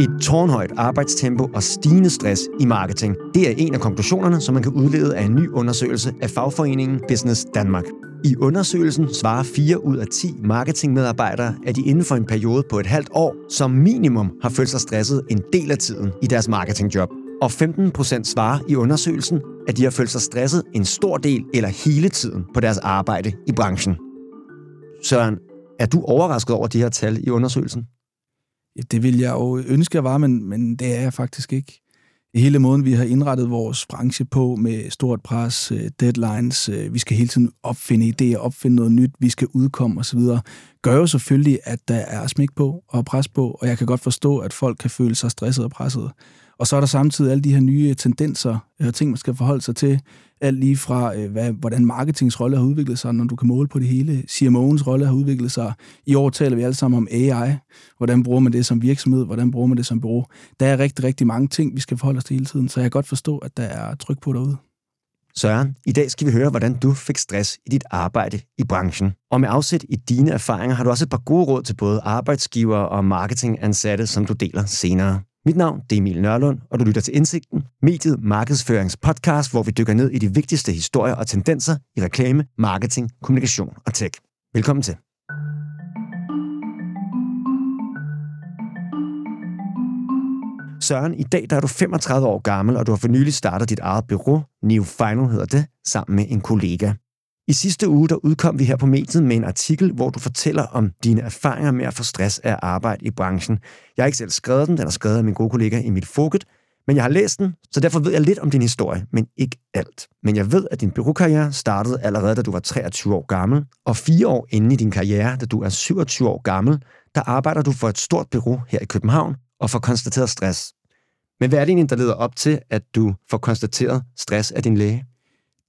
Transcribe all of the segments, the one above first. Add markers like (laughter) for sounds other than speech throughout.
Et tårnhøjt arbejdstempo og stigende stress i marketing. Det er en af konklusionerne, som man kan udlede af en ny undersøgelse af fagforeningen Business Danmark. I undersøgelsen svarer 4 ud af 10 marketingmedarbejdere, at de inden for en periode på et halvt år som minimum har følt sig stresset en del af tiden i deres marketingjob. Og 15 procent svarer i undersøgelsen, at de har følt sig stresset en stor del eller hele tiden på deres arbejde i branchen. Søren, er du overrasket over de her tal i undersøgelsen? Det vil jeg jo ønske, jeg var, men, men det er jeg faktisk ikke. Hele måden, vi har indrettet vores branche på med stort pres, øh, deadlines, øh, vi skal hele tiden opfinde idéer, opfinde noget nyt, vi skal udkomme osv., gør jo selvfølgelig, at der er smæk på og pres på, og jeg kan godt forstå, at folk kan føle sig stresset og presset. Og så er der samtidig alle de her nye tendenser og ting, man skal forholde sig til. Alt lige fra, øh, hvad, hvordan marketings rolle har udviklet sig, når du kan måle på det hele. CMO'ens rolle har udviklet sig. I år taler vi alle sammen om AI. Hvordan bruger man det som virksomhed? Hvordan bruger man det som bureau? Der er rigtig, rigtig mange ting, vi skal forholde os til hele tiden, så jeg kan godt forstå, at der er tryk på derude. Søren, i dag skal vi høre, hvordan du fik stress i dit arbejde i branchen. Og med afsæt i dine erfaringer har du også et par gode råd til både arbejdsgivere og marketingansatte, som du deler senere. Mit navn er Emil Nørlund, og du lytter til Indsigten, mediet markedsføringspodcast, hvor vi dykker ned i de vigtigste historier og tendenser i reklame, marketing, kommunikation og tech. Velkommen til. Søren, i dag der er du 35 år gammel, og du har for nylig startet dit eget bureau, New Final hedder det, sammen med en kollega. I sidste uge der udkom vi her på mediet med en artikel, hvor du fortæller om dine erfaringer med at få stress af arbejde i branchen. Jeg har ikke selv skrevet den, den er skrevet af min gode kollega Emil Foget, men jeg har læst den, så derfor ved jeg lidt om din historie, men ikke alt. Men jeg ved, at din byråkarriere startede allerede, da du var 23 år gammel, og fire år inde i din karriere, da du er 27 år gammel, der arbejder du for et stort bureau her i København og får konstateret stress. Men hvad er det egentlig, der leder op til, at du får konstateret stress af din læge?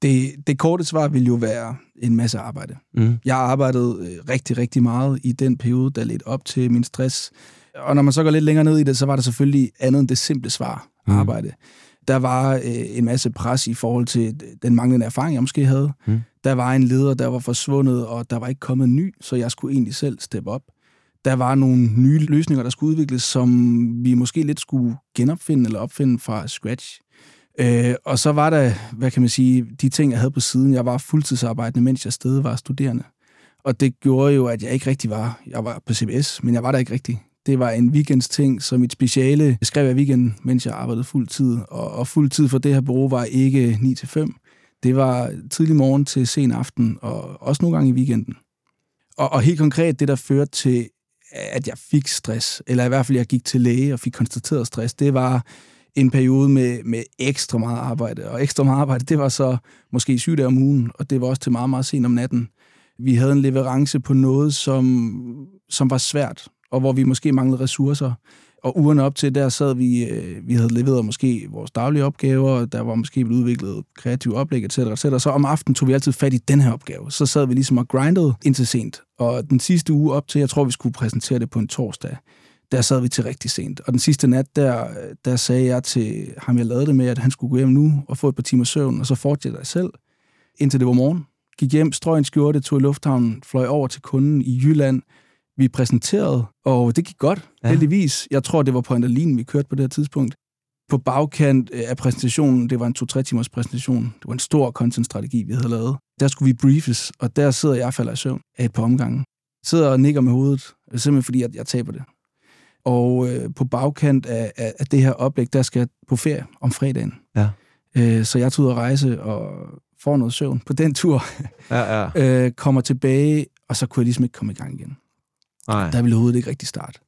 Det, det korte svar vil jo være en masse arbejde. Mm. Jeg har arbejdet øh, rigtig, rigtig meget i den periode, der ledte op til min stress. Og når man så går lidt længere ned i det, så var der selvfølgelig andet end det simple svar, mm. arbejde. Der var øh, en masse pres i forhold til den manglende erfaring, jeg måske havde. Mm. Der var en leder, der var forsvundet, og der var ikke kommet en ny, så jeg skulle egentlig selv steppe op. Der var nogle nye løsninger, der skulle udvikles, som vi måske lidt skulle genopfinde eller opfinde fra scratch. Øh, og så var der, hvad kan man sige, de ting, jeg havde på siden. Jeg var fuldtidsarbejdende, mens jeg stadig var studerende. Og det gjorde jo, at jeg ikke rigtig var. Jeg var på CBS, men jeg var der ikke rigtig. Det var en weekends ting, så mit speciale jeg skrev jeg weekend, mens jeg arbejdede fuld tid. Og, og fuld tid for det her bureau var ikke 9-5. Det var tidlig morgen til sen aften, og også nogle gange i weekenden. Og, og helt konkret, det der førte til, at jeg fik stress, eller i hvert fald jeg gik til læge og fik konstateret stress, det var en periode med, med ekstra meget arbejde. Og ekstra meget arbejde, det var så måske syv dage om ugen, og det var også til meget, meget sent om natten. Vi havde en leverance på noget, som, som var svært, og hvor vi måske manglede ressourcer. Og ugerne op til, der sad vi, øh, vi havde leveret måske vores daglige opgaver, der var måske blevet udviklet kreative oplæg, etc., etc. Så om aftenen tog vi altid fat i den her opgave. Så sad vi ligesom og grindede indtil sent. Og den sidste uge op til, jeg tror, vi skulle præsentere det på en torsdag, der sad vi til rigtig sent. Og den sidste nat, der, der sagde jeg til ham, jeg lavede det med, at han skulle gå hjem nu og få et par timer søvn, og så fortsatte jeg selv, indtil det var morgen. Gik hjem, strøg en skjorte, tog i lufthavnen, fløj over til kunden i Jylland. Vi præsenterede, og det gik godt, ja. heldigvis. Jeg tror, det var på adrenalin, vi kørte på det her tidspunkt. På bagkant af præsentationen, det var en to-tre timers præsentation, det var en stor content-strategi, vi havde lavet. Der skulle vi briefes, og der sidder jeg og falder i søvn af et par omgange. Sidder og nikker med hovedet, simpelthen fordi, at jeg taber det. Og øh, på bagkant af, af, af det her oplæg, der skal jeg på ferie om fredagen. Ja. Øh, så jeg tager ud og rejse og får noget søvn på den tur. Ja, ja. (laughs) øh, kommer tilbage, og så kunne jeg ligesom ikke komme i gang igen. Nej. Der ville hovedet ikke rigtig starte.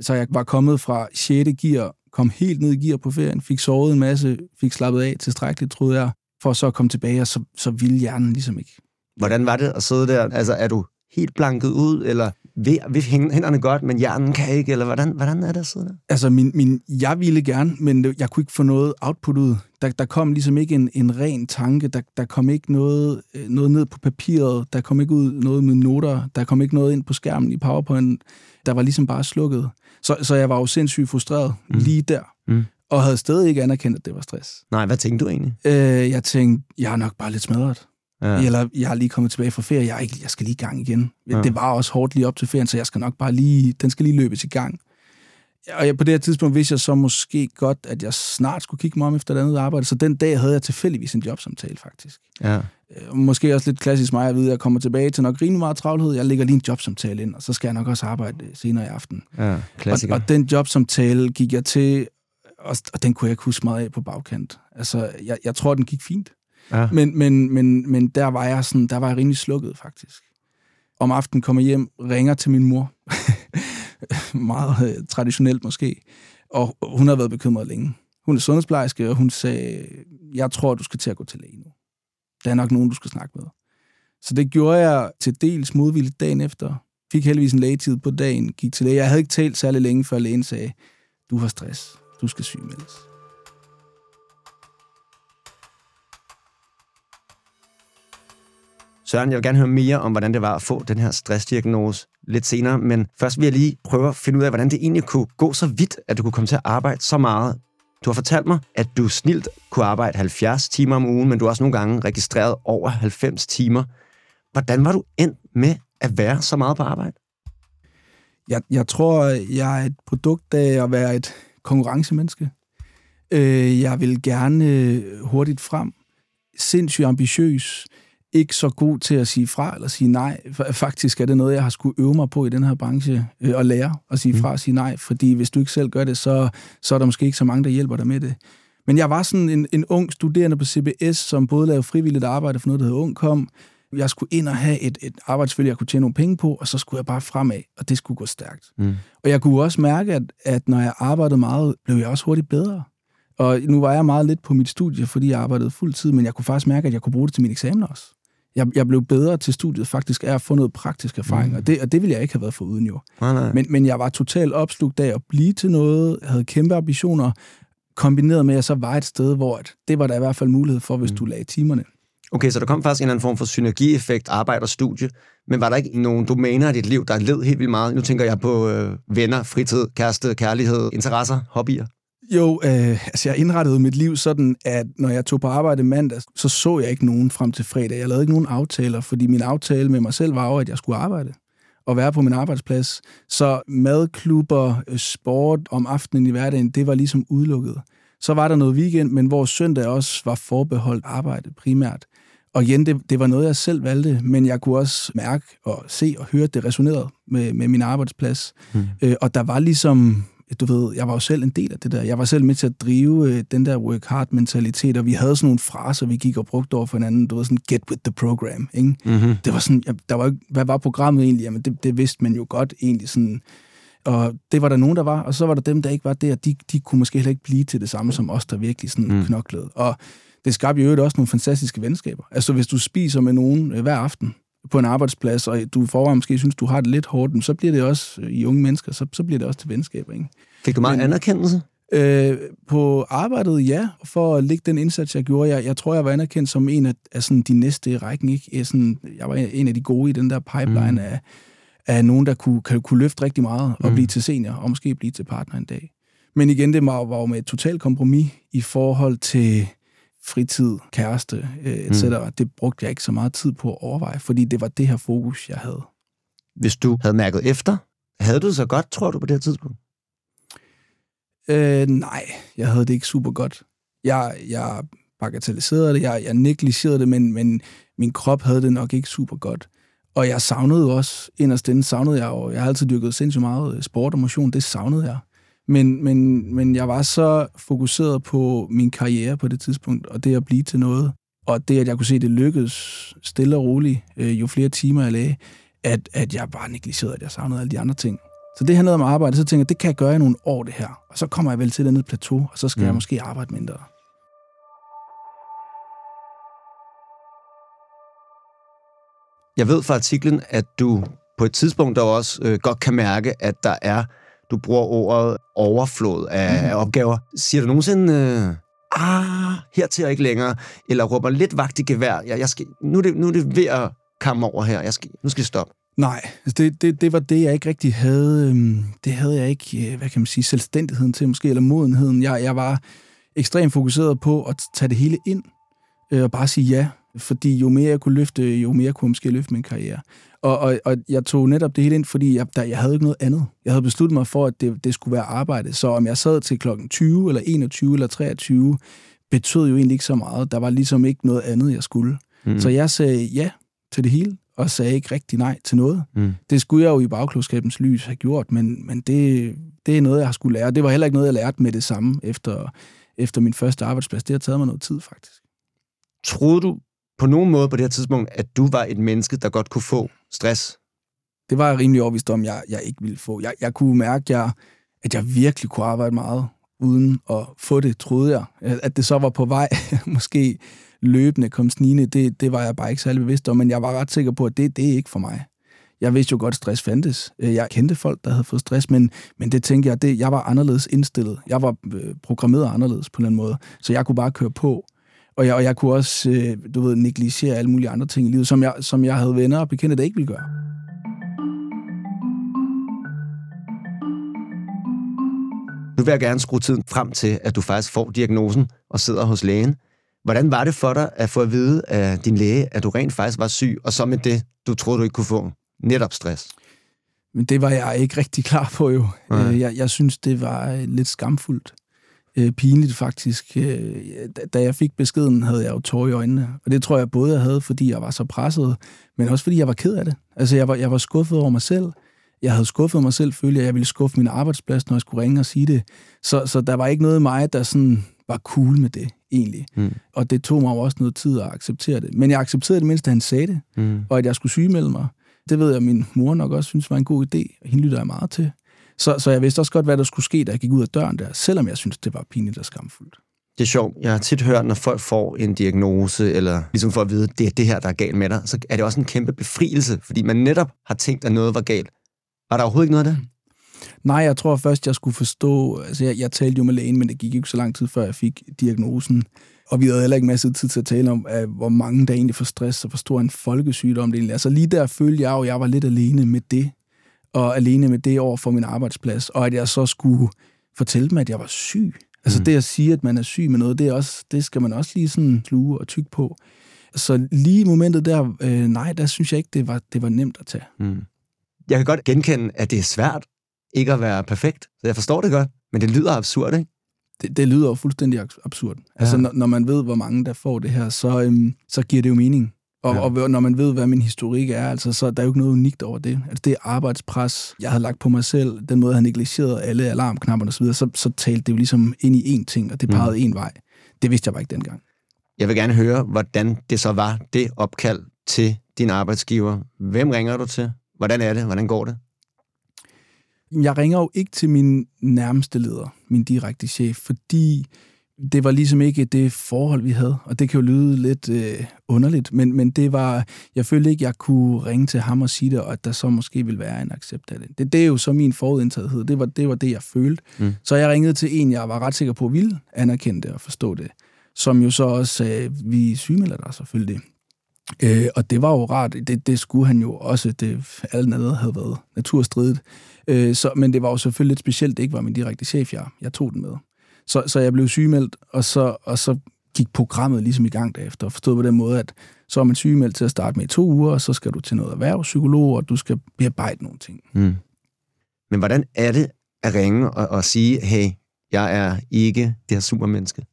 Så jeg var kommet fra 6. gear, kom helt ned i gear på ferien, fik sovet en masse, fik slappet af tilstrækkeligt, troede jeg, for så at komme tilbage, og så, så ville hjernen ligesom ikke. Hvordan var det at sidde der? Altså, er du helt blanket ud, eller ved, ved hænderne godt, men hjernen kan ikke, eller hvordan, hvordan er det at sidde der? Altså, min, min, jeg ville gerne, men jeg kunne ikke få noget output ud. Der, der kom ligesom ikke en, en ren tanke, der, der kom ikke noget, øh, noget ned på papiret, der kom ikke ud noget med noter, der kom ikke noget ind på skærmen i PowerPoint, der var ligesom bare slukket. Så, så jeg var jo sindssygt frustreret mm. lige der. Mm og havde stadig ikke anerkendt, at det var stress. Nej, hvad tænkte du egentlig? Øh, jeg tænkte, jeg er nok bare lidt smadret. Ja. Eller jeg har lige kommet tilbage fra ferie, jeg, er ikke, jeg skal lige i gang igen. Ja. Det var også hårdt lige op til ferien, så jeg skal nok bare lige, den skal lige løbes i gang. og jeg, på det her tidspunkt vidste jeg så måske godt, at jeg snart skulle kigge mig om efter et andet arbejde. Så den dag havde jeg tilfældigvis en jobsamtale, faktisk. Ja. Øh, måske også lidt klassisk mig at vide, at jeg kommer tilbage til nok rimelig meget travlhed. Jeg lægger lige en jobsamtale ind, og så skal jeg nok også arbejde senere i aften. Ja, og, og den jobsamtale gik jeg til, og, og den kunne jeg ikke huske meget af på bagkant. Altså, jeg, jeg tror, den gik fint. Ja. Men, men, men, men der var jeg sådan, der var jeg rimelig slukket, faktisk. Om aftenen kommer jeg hjem, ringer til min mor. (laughs) meget øh, traditionelt måske. Og hun har været bekymret længe. Hun er sundhedsplejerske, og hun sagde, jeg tror, du skal til at gå til læge nu. Der er nok nogen, du skal snakke med. Så det gjorde jeg til dels modvilligt dagen efter. Fik heldigvis en lægetid på dagen, gik til læge. Jeg havde ikke talt særlig længe, før lægen sagde, du har stress, du skal sygemeldes. Søren, jeg vil gerne høre mere om, hvordan det var at få den her stressdiagnose lidt senere, men først vil jeg lige prøve at finde ud af, hvordan det egentlig kunne gå så vidt, at du kunne komme til at arbejde så meget. Du har fortalt mig, at du snilt kunne arbejde 70 timer om ugen, men du har også nogle gange registreret over 90 timer. Hvordan var du endt med at være så meget på arbejde? Jeg, jeg tror, jeg er et produkt af at være et konkurrencemenneske. Øh, jeg vil gerne øh, hurtigt frem. Sindssygt ambitiøs ikke så god til at sige fra eller sige nej. Faktisk er det noget, jeg har skulle øve mig på i den her branche, øh, at lære at sige mm. fra og sige nej, fordi hvis du ikke selv gør det, så, så er der måske ikke så mange, der hjælper dig med det. Men jeg var sådan en, en ung studerende på CBS, som både lavede frivilligt arbejde for noget, der hedder Ung Kom. Jeg skulle ind og have et, et arbejdsfælde, jeg kunne tjene nogle penge på, og så skulle jeg bare fremad, og det skulle gå stærkt. Mm. Og jeg kunne også mærke, at, at når jeg arbejdede meget, blev jeg også hurtigt bedre. Og nu var jeg meget lidt på mit studie, fordi jeg arbejdede fuld tid, men jeg kunne faktisk mærke, at jeg kunne bruge det til min eksamen også jeg, jeg blev bedre til studiet faktisk af at få noget praktisk erfaring, mm. og, det, og det ville jeg ikke have været for uden jo. Nej, nej. Men, men jeg var totalt opslugt af at blive til noget, jeg havde kæmpe ambitioner, kombineret med, at jeg så var et sted, hvor det var der i hvert fald mulighed for, hvis mm. du lagde timerne. Okay, så der kom faktisk en eller anden form for synergieffekt, arbejde og studie, men var der ikke nogen domæner i dit liv, der led helt vildt meget? Nu tænker jeg på øh, venner, fritid, kæreste, kærlighed, interesser, hobbyer. Jo, øh, altså jeg indrettede mit liv sådan, at når jeg tog på arbejde mandag, så så jeg ikke nogen frem til fredag. Jeg lavede ikke nogen aftaler, fordi min aftale med mig selv var jo, at jeg skulle arbejde og være på min arbejdsplads. Så madklubber, øh, sport om aftenen i hverdagen, det var ligesom udelukket. Så var der noget weekend, men hvor søndag også var forbeholdt arbejde primært. Og igen, det, det var noget, jeg selv valgte, men jeg kunne også mærke og se og høre, at det resonerede med, med min arbejdsplads. Mm. Øh, og der var ligesom du ved, jeg var jo selv en del af det der. Jeg var selv med til at drive øh, den der work hard mentalitet, og vi havde sådan nogle fraser, vi gik og brugte over for hinanden. Du ved, sådan, get with the program, ikke? Mm-hmm. Det var sådan, der var, hvad var programmet egentlig? Jamen, det, det vidste man jo godt egentlig sådan, og det var der nogen, der var, og så var der dem, der ikke var der. De, de kunne måske heller ikke blive til det samme som os, der virkelig sådan mm. knoklede. Og det skabte jo også nogle fantastiske venskaber. Altså, hvis du spiser med nogen øh, hver aften, på en arbejdsplads, og du forvejen måske synes, du har det lidt hårdt, så bliver det også øh, i unge mennesker, så, så bliver det også til venskaber. Ikke? Fik du meget Men, anerkendelse? Øh, på arbejdet, ja, for at lægge den indsats, jeg gjorde. Jeg, jeg tror, jeg var anerkendt som en af, af sådan, de næste rækken. Ikke? Jeg, sådan, jeg var en af de gode i den der pipeline mm. af, af nogen, der kunne, kan, kunne løfte rigtig meget og mm. blive til senior, og måske blive til partner en dag. Men igen, det var, var jo med et totalt kompromis i forhold til fritid, kæreste, øh, etc. Mm. Det brugte jeg ikke så meget tid på at overveje, fordi det var det her fokus, jeg havde. Hvis du havde mærket efter, havde du det så godt, tror du, på det her tidspunkt? Øh, nej, jeg havde det ikke super godt. Jeg, jeg bagatelliserede det, jeg, jeg negligerede det, men, men min krop havde det nok ikke super godt. Og jeg savnede også, inderst inde savnede jeg jo, jeg har altid dyrket sindssygt meget sport og motion, det savnede jeg. Men, men, men jeg var så fokuseret på min karriere på det tidspunkt, og det at blive til noget. Og det, at jeg kunne se, at det lykkedes stille og roligt, øh, jo flere timer jeg lagde, at, at jeg bare negligerede, at jeg savnede alle de andre ting. Så det handlede om arbejde, så tænkte jeg, det kan jeg gøre i nogle år, det her. Og så kommer jeg vel til et andet plateau, og så skal mm. jeg måske arbejde mindre. Jeg ved fra artiklen, at du på et tidspunkt der også øh, godt kan mærke, at der er du bruger ordet overflod af mm. opgaver. Siger du nogensinde, øh, ah, hertil og ikke længere, eller råber lidt vagt i gevær, jeg, jeg skal, nu, er det, nu er det ved at komme over her, jeg skal, nu skal jeg stoppe? Nej, altså det, det, det var det, jeg ikke rigtig havde. Øhm, det havde jeg ikke, øh, hvad kan man sige, selvstændigheden til måske, eller modenheden. Jeg, jeg var ekstremt fokuseret på at tage det hele ind, øh, og bare sige ja. Fordi jo mere jeg kunne løfte, jo mere kunne jeg måske løfte min karriere. Og, og, og jeg tog netop det hele ind, fordi jeg, der, jeg havde ikke noget andet. Jeg havde besluttet mig for, at det, det skulle være arbejde. Så om jeg sad til klokken 20, eller 21, eller 23, betød jo egentlig ikke så meget. Der var ligesom ikke noget andet, jeg skulle. Mm. Så jeg sagde ja til det hele, og sagde ikke rigtig nej til noget. Mm. Det skulle jeg jo i bagklodskabens lys have gjort, men, men det, det er noget, jeg har skulle lære. Det var heller ikke noget, jeg lærte med det samme efter, efter min første arbejdsplads. Det har taget mig noget tid, faktisk. Troede du på nogen måde på det her tidspunkt, at du var et menneske, der godt kunne få stress? Det var jeg rimelig overvist om, jeg, jeg ikke ville få. Jeg, jeg kunne mærke, at jeg, at jeg virkelig kunne arbejde meget uden at få det, troede jeg. At det så var på vej, (laughs) måske løbende kom snigende, det, det var jeg bare ikke særlig bevidst om, men jeg var ret sikker på, at det, det er ikke for mig. Jeg vidste jo godt, at stress fandtes. Øh, jeg kendte folk, der havde fået stress, men, men det tænkte jeg, det, jeg var anderledes indstillet. Jeg var øh, programmeret anderledes på en eller anden måde, så jeg kunne bare køre på. Og jeg, og jeg kunne også, øh, du ved, negligere alle mulige andre ting i livet, som jeg, som jeg havde venner og bekendte, der ikke ville gøre. Nu vil jeg gerne skrue tiden frem til, at du faktisk får diagnosen og sidder hos lægen. Hvordan var det for dig at få at vide af din læge, at du rent faktisk var syg, og så med det, du troede, du ikke kunne få? Netop stress. Men det var jeg ikke rigtig klar på jo. Nej. Øh, jeg, jeg synes, det var øh, lidt skamfuldt. Øh, pinligt faktisk. Da jeg fik beskeden, havde jeg jo tår i øjnene. Og det tror jeg både, jeg havde, fordi jeg var så presset, men også fordi jeg var ked af det. Altså, jeg var, jeg var skuffet over mig selv. Jeg havde skuffet mig selv, følte jeg, jeg ville skuffe min arbejdsplads, når jeg skulle ringe og sige det. Så, så der var ikke noget i mig, der sådan var cool med det, egentlig. Mm. Og det tog mig jo også noget tid at acceptere det. Men jeg accepterede det mindst, at han sagde det, mm. og at jeg skulle sygemelde mig. Det ved jeg, min mor nok også synes var en god idé, og hende lytter jeg meget til. Så, så jeg vidste også godt, hvad der skulle ske, da jeg gik ud af døren der, selvom jeg synes, det var pinligt og skamfuldt. Det er sjovt. Jeg har tit hørt, når folk får en diagnose, eller ligesom for at vide, det er det her, der er galt med dig, så er det også en kæmpe befrielse, fordi man netop har tænkt, at noget var galt. Var der overhovedet ikke noget af det? Nej, jeg tror først, jeg skulle forstå... Altså, jeg, jeg talte jo med lægen, men det gik ikke så lang tid, før jeg fik diagnosen. Og vi havde heller ikke masser af tid til at tale om, at, hvor mange der egentlig får stress, og hvor stor en folkesygdom det egentlig er. Altså lige der følte jeg jo, at jeg var lidt alene med det, og alene med det over for min arbejdsplads, og at jeg så skulle fortælle dem, at jeg var syg. Altså mm. det at sige, at man er syg med noget, det, er også, det skal man også lige sådan sluge og tykke på. Så lige i momentet der, øh, nej, der synes jeg ikke, det var, det var nemt at tage. Mm. Jeg kan godt genkende, at det er svært ikke at være perfekt. Så jeg forstår det godt, men det lyder absurd, ikke? Det, det lyder jo fuldstændig absurd. Ja. Altså, når, når man ved, hvor mange der får det her, så, øhm, så giver det jo mening. Og, ja. og når man ved, hvad min historik er, altså, så er der jo ikke noget unikt over det. Altså, det arbejdspres, jeg havde lagt på mig selv, den måde, jeg negligerede alle alarmknapperne osv., så, så talte det jo ligesom ind i én ting, og det pegede mm. én vej. Det vidste jeg bare ikke dengang. Jeg vil gerne høre, hvordan det så var, det opkald til din arbejdsgiver. Hvem ringer du til? Hvordan er det? Hvordan går det? Jeg ringer jo ikke til min nærmeste leder, min direkte chef, fordi det var ligesom ikke det forhold, vi havde. Og det kan jo lyde lidt øh, underligt, men, men det var, jeg følte ikke, jeg kunne ringe til ham og sige det, og at der så måske ville være en accept af det. Det, det er jo så min forudindtagethed. Det var, det var det, jeg følte. Mm. Så jeg ringede til en, jeg var ret sikker på, ville anerkende det og forstå det. Som jo så også sagde, vi sygemelder dig selvfølgelig. Øh, og det var jo rart. Det, det skulle han jo også. Det, alt andet havde været naturstridigt. Øh, så, men det var jo selvfølgelig lidt specielt, det ikke var min direkte chef, jeg, jeg tog den med. Så, så jeg blev sygemeldt, og så, og så gik programmet ligesom i gang derefter, og forstod på den måde, at så er man sygemeldt til at starte med i to uger, og så skal du til noget erhvervspsykolog, og du skal bearbejde nogle ting. Mm. Men hvordan er det at ringe og, og sige, hey, jeg er ikke det her supermenneske?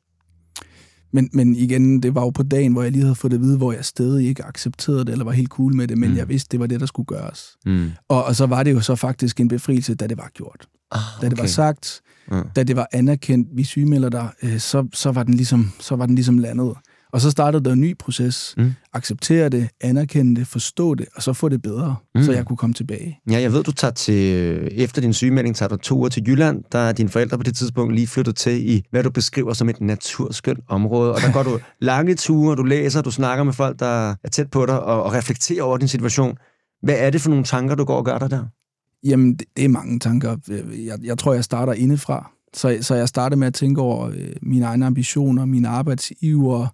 Men, men igen, det var jo på dagen, hvor jeg lige havde fået det at vide, hvor jeg stadig ikke accepterede det, eller var helt cool med det, men mm. jeg vidste, det var det, der skulle gøres. Mm. Og, og så var det jo så faktisk en befrielse, da det var gjort. Ah, okay. Da det var sagt, mm. da det var anerkendt, vi sygemelder dig, øh, så, så, var den ligesom, så var den ligesom landet. Og så startede der en ny proces. Mm. Acceptere det, anerkende det, forstå det, og så få det bedre, mm. så jeg kunne komme tilbage. Ja, jeg ved, du tager til, efter din sygemelding, tager du to år til Jylland. Der er dine forældre på det tidspunkt lige flyttet til i, hvad du beskriver som et naturskønt område. Og der går du (laughs) lange ture, du læser, du snakker med folk, der er tæt på dig, og, og reflekterer over din situation. Hvad er det for nogle tanker, du går og gør dig der? Jamen, det, det er mange tanker. Jeg, jeg tror, jeg starter indefra. Så, så jeg starter med at tænke over øh, mine egne ambitioner, mine arbejdsiver,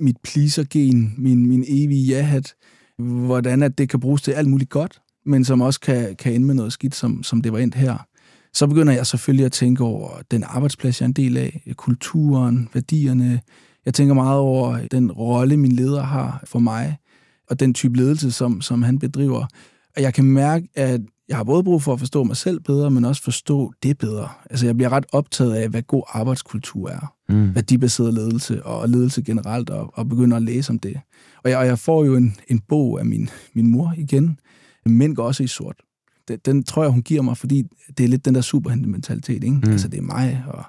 mit pleaser-gen, min, min evige ja-hat, hvordan at det kan bruges til alt muligt godt, men som også kan, kan ende med noget skidt, som, som det var endt her. Så begynder jeg selvfølgelig at tænke over den arbejdsplads, jeg er en del af, kulturen, værdierne, Jeg tænker meget over den rolle, min leder har for mig, og den type ledelse, som, som han bedriver. Og jeg kan mærke, at jeg har både brug for at forstå mig selv bedre, men også forstå det bedre. Altså, jeg bliver ret optaget af, hvad god arbejdskultur er. Mm. Værdibaseret ledelse og ledelse generelt, og, og begynder at læse om det. Og jeg, og jeg får jo en, en bog af min, min mor igen. Mænd går også i sort. Den, den tror jeg, hun giver mig, fordi det er lidt den der superhente-mentalitet. Ikke? Mm. Altså, det er mig, og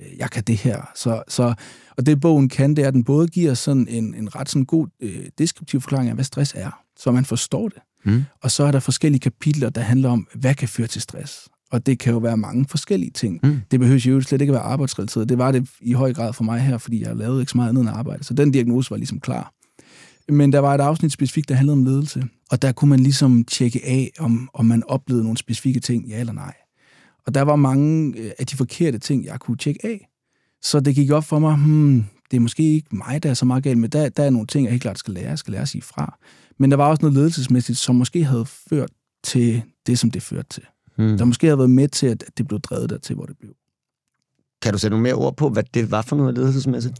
øh, jeg kan det her. Så, så, og det bogen kan, det er, at den både giver sådan en, en ret sådan god øh, deskriptiv forklaring af, hvad stress er, så man forstår det. Mm. Og så er der forskellige kapitler, der handler om, hvad kan føre til stress. Og det kan jo være mange forskellige ting. Mm. Det behøver jo slet ikke at være arbejdsrelateret. Det var det i høj grad for mig her, fordi jeg lavede ikke så meget andet end arbejde. Så den diagnose var ligesom klar. Men der var et afsnit specifikt, der handlede om ledelse. Og der kunne man ligesom tjekke af, om, om man oplevede nogle specifikke ting, ja eller nej. Og der var mange øh, af de forkerte ting, jeg kunne tjekke af. Så det gik op for mig, hmm, det er måske ikke mig, der er så meget galt, men der, der er nogle ting, jeg helt klart skal lære. Jeg skal lære at sige fra. Men der var også noget ledelsesmæssigt, som måske havde ført til det, som det førte til. Hmm. Der måske havde været med til, at det blev drevet der til, hvor det blev. Kan du sætte nogle mere ord på, hvad det var for noget ledelsesmæssigt?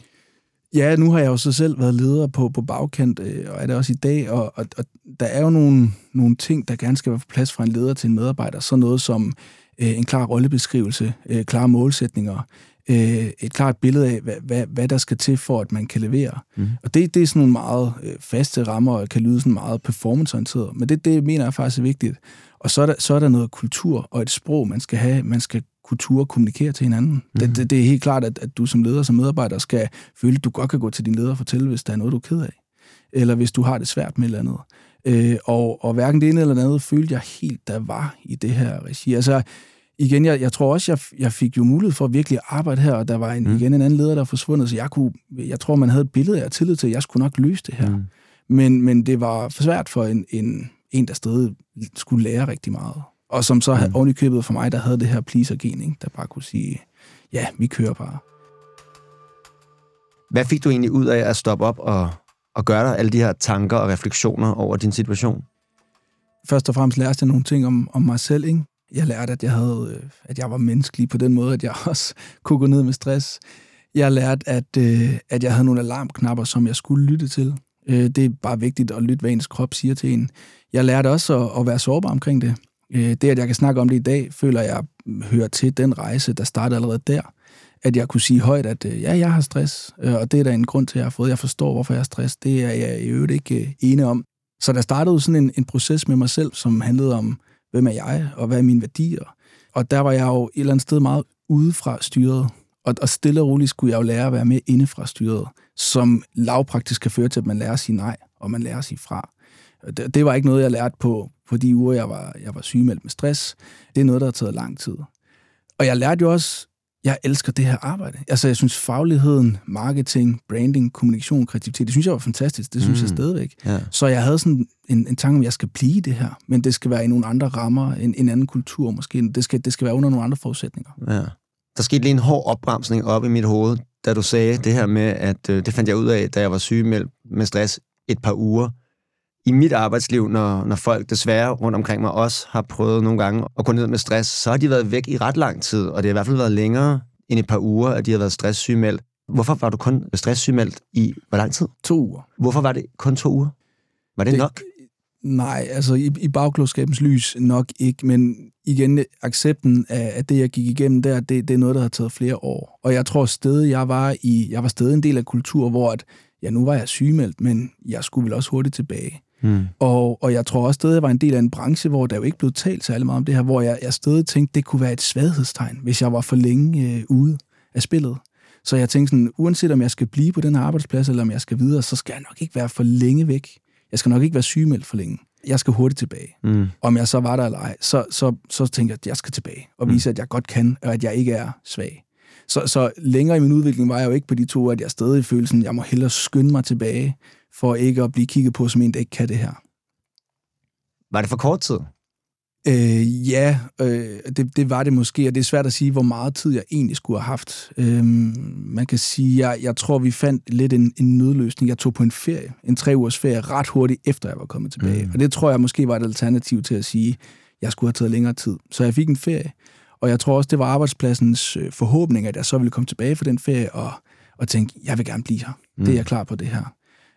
Ja, nu har jeg jo så selv været leder på, på bagkant, øh, og er det også i dag, og, og, og der er jo nogle, nogle ting, der gerne skal være på plads fra en leder til en medarbejder. Sådan noget som øh, en klar rollebeskrivelse, øh, klare målsætninger, øh, et klart billede af, hvad, hvad, hvad der skal til for, at man kan levere. Mm. Og det, det er sådan nogle meget øh, faste rammer, og kan lyde sådan meget performanceorienteret, men det, det mener jeg faktisk er vigtigt. Og så er, der, så er der noget kultur og et sprog, man skal have. Man skal kultur kommunikere til hinanden. Mm. Det, det, det er helt klart, at, at du som leder, som medarbejder, skal føle, at du godt kan gå til din leder og fortælle, hvis der er noget, du er ked af. Eller hvis du har det svært med et eller andet. Øh, og, og hverken det ene eller andet følte jeg helt, der var i det her regi. Altså, igen, jeg, jeg tror også, jeg, jeg fik jo mulighed for at virkelig arbejde her, og der var en, mm. igen en anden leder, der forsvundet, så jeg, kunne, jeg tror, man havde et billede af tillid til, at jeg skulle nok løse det her. Mm. Men, men det var for svært for en, en, en, der stadig skulle lære rigtig meget. Og som så havde mm. oven i købet for mig, der havde det her pleaser-gen, ikke? der bare kunne sige, ja, vi kører bare. Hvad fik du egentlig ud af at stoppe op og, og gøre dig alle de her tanker og refleksioner over din situation? Først og fremmest lærte jeg nogle ting om, om mig selv. Ikke? Jeg lærte, at jeg, havde, øh, at jeg var menneskelig på den måde, at jeg (laughs) også kunne gå ned med stress. Jeg lærte, at, øh, at jeg havde nogle alarmknapper, som jeg skulle lytte til. Øh, det er bare vigtigt at lytte, hvad ens krop siger til en. Jeg lærte også at, at være sårbar omkring det. Øh, det, at jeg kan snakke om det i dag, føler jeg hører til den rejse, der startede allerede der. At jeg kunne sige højt, at øh, ja, jeg har stress, og det er der en grund til, at jeg har fået. Jeg forstår, hvorfor jeg har stress. Det er jeg i øvrigt ikke ene om. Så der startede sådan en, en proces med mig selv, som handlede om, hvem er jeg, og hvad er mine værdier. Og der var jeg jo et eller andet sted meget udefra styret. Og, og stille og roligt skulle jeg jo lære at være med indefra styret, som lavpraktisk kan føre til, at man lærer at sige nej, og man lærer at sige fra. Det, det var ikke noget, jeg lærte på, på de uger, jeg var, jeg var sygemeldt med stress. Det er noget, der har taget lang tid. Og jeg lærte jo også, jeg elsker det her arbejde. Altså, jeg synes fagligheden, marketing, branding, kommunikation, kreativitet, det synes jeg var fantastisk. Det synes mm. jeg stadigvæk. Ja. Så jeg havde sådan en, en tanke om, at jeg skal blive det her, men det skal være i nogle andre rammer, en, en anden kultur måske. Det skal, det skal være under nogle andre forudsætninger. Ja. Der skete lige en hård opbremsning op i mit hoved, da du sagde det her med, at øh, det fandt jeg ud af, da jeg var syg med, med stress et par uger. I mit arbejdsliv, når, når folk desværre rundt omkring mig også har prøvet nogle gange at gå ned med stress, så har de været væk i ret lang tid, og det har i hvert fald været længere end et par uger, at de har været stresssygemeldt. Hvorfor var du kun stresssygemeldt i hvor lang tid? To uger. Hvorfor var det kun to uger? Var det, det nok? Nej, altså i, i bagklodskabens lys nok ikke, men igen, accepten af, af det, jeg gik igennem der, det, det er noget, der har taget flere år. Og jeg tror stadig, jeg var i, jeg var stadig en del af kultur, hvor at, ja, nu var jeg sygemeldt, men jeg skulle vel også hurtigt tilbage. Mm. Og, og jeg tror også stadig, jeg var en del af en branche, hvor der jo ikke blev talt særlig meget om det her, hvor jeg, jeg stadig tænkte, det kunne være et svaghedstegn, hvis jeg var for længe øh, ude af spillet. Så jeg tænkte sådan, uanset om jeg skal blive på den her arbejdsplads, eller om jeg skal videre, så skal jeg nok ikke være for længe væk. Jeg skal nok ikke være sygemeldt for længe. Jeg skal hurtigt tilbage. Mm. Om jeg så var der eller ej, så, så, så tænker jeg, at jeg skal tilbage og mm. vise, mm. at jeg godt kan, og at jeg ikke er svag. Så, så længere i min udvikling var jeg jo ikke på de to, at jeg stadig følte sådan, at jeg må hellere skynde mig tilbage, for ikke at blive kigget på som en, der ikke kan det her. Var det for kort tid? Øh, ja, øh, det, det var det måske, og det er svært at sige, hvor meget tid jeg egentlig skulle have haft. Øh, man kan sige, jeg, jeg tror, vi fandt lidt en, en nødløsning. Jeg tog på en ferie, en tre ugers ferie, ret hurtigt efter jeg var kommet tilbage. Mm. Og det tror jeg måske var et alternativ til at sige, at jeg skulle have taget længere tid. Så jeg fik en ferie, og jeg tror også, det var arbejdspladsens øh, forhåbning, at jeg så ville komme tilbage fra den ferie og og tænke, jeg vil gerne blive her. Mm. Det er jeg klar på det her.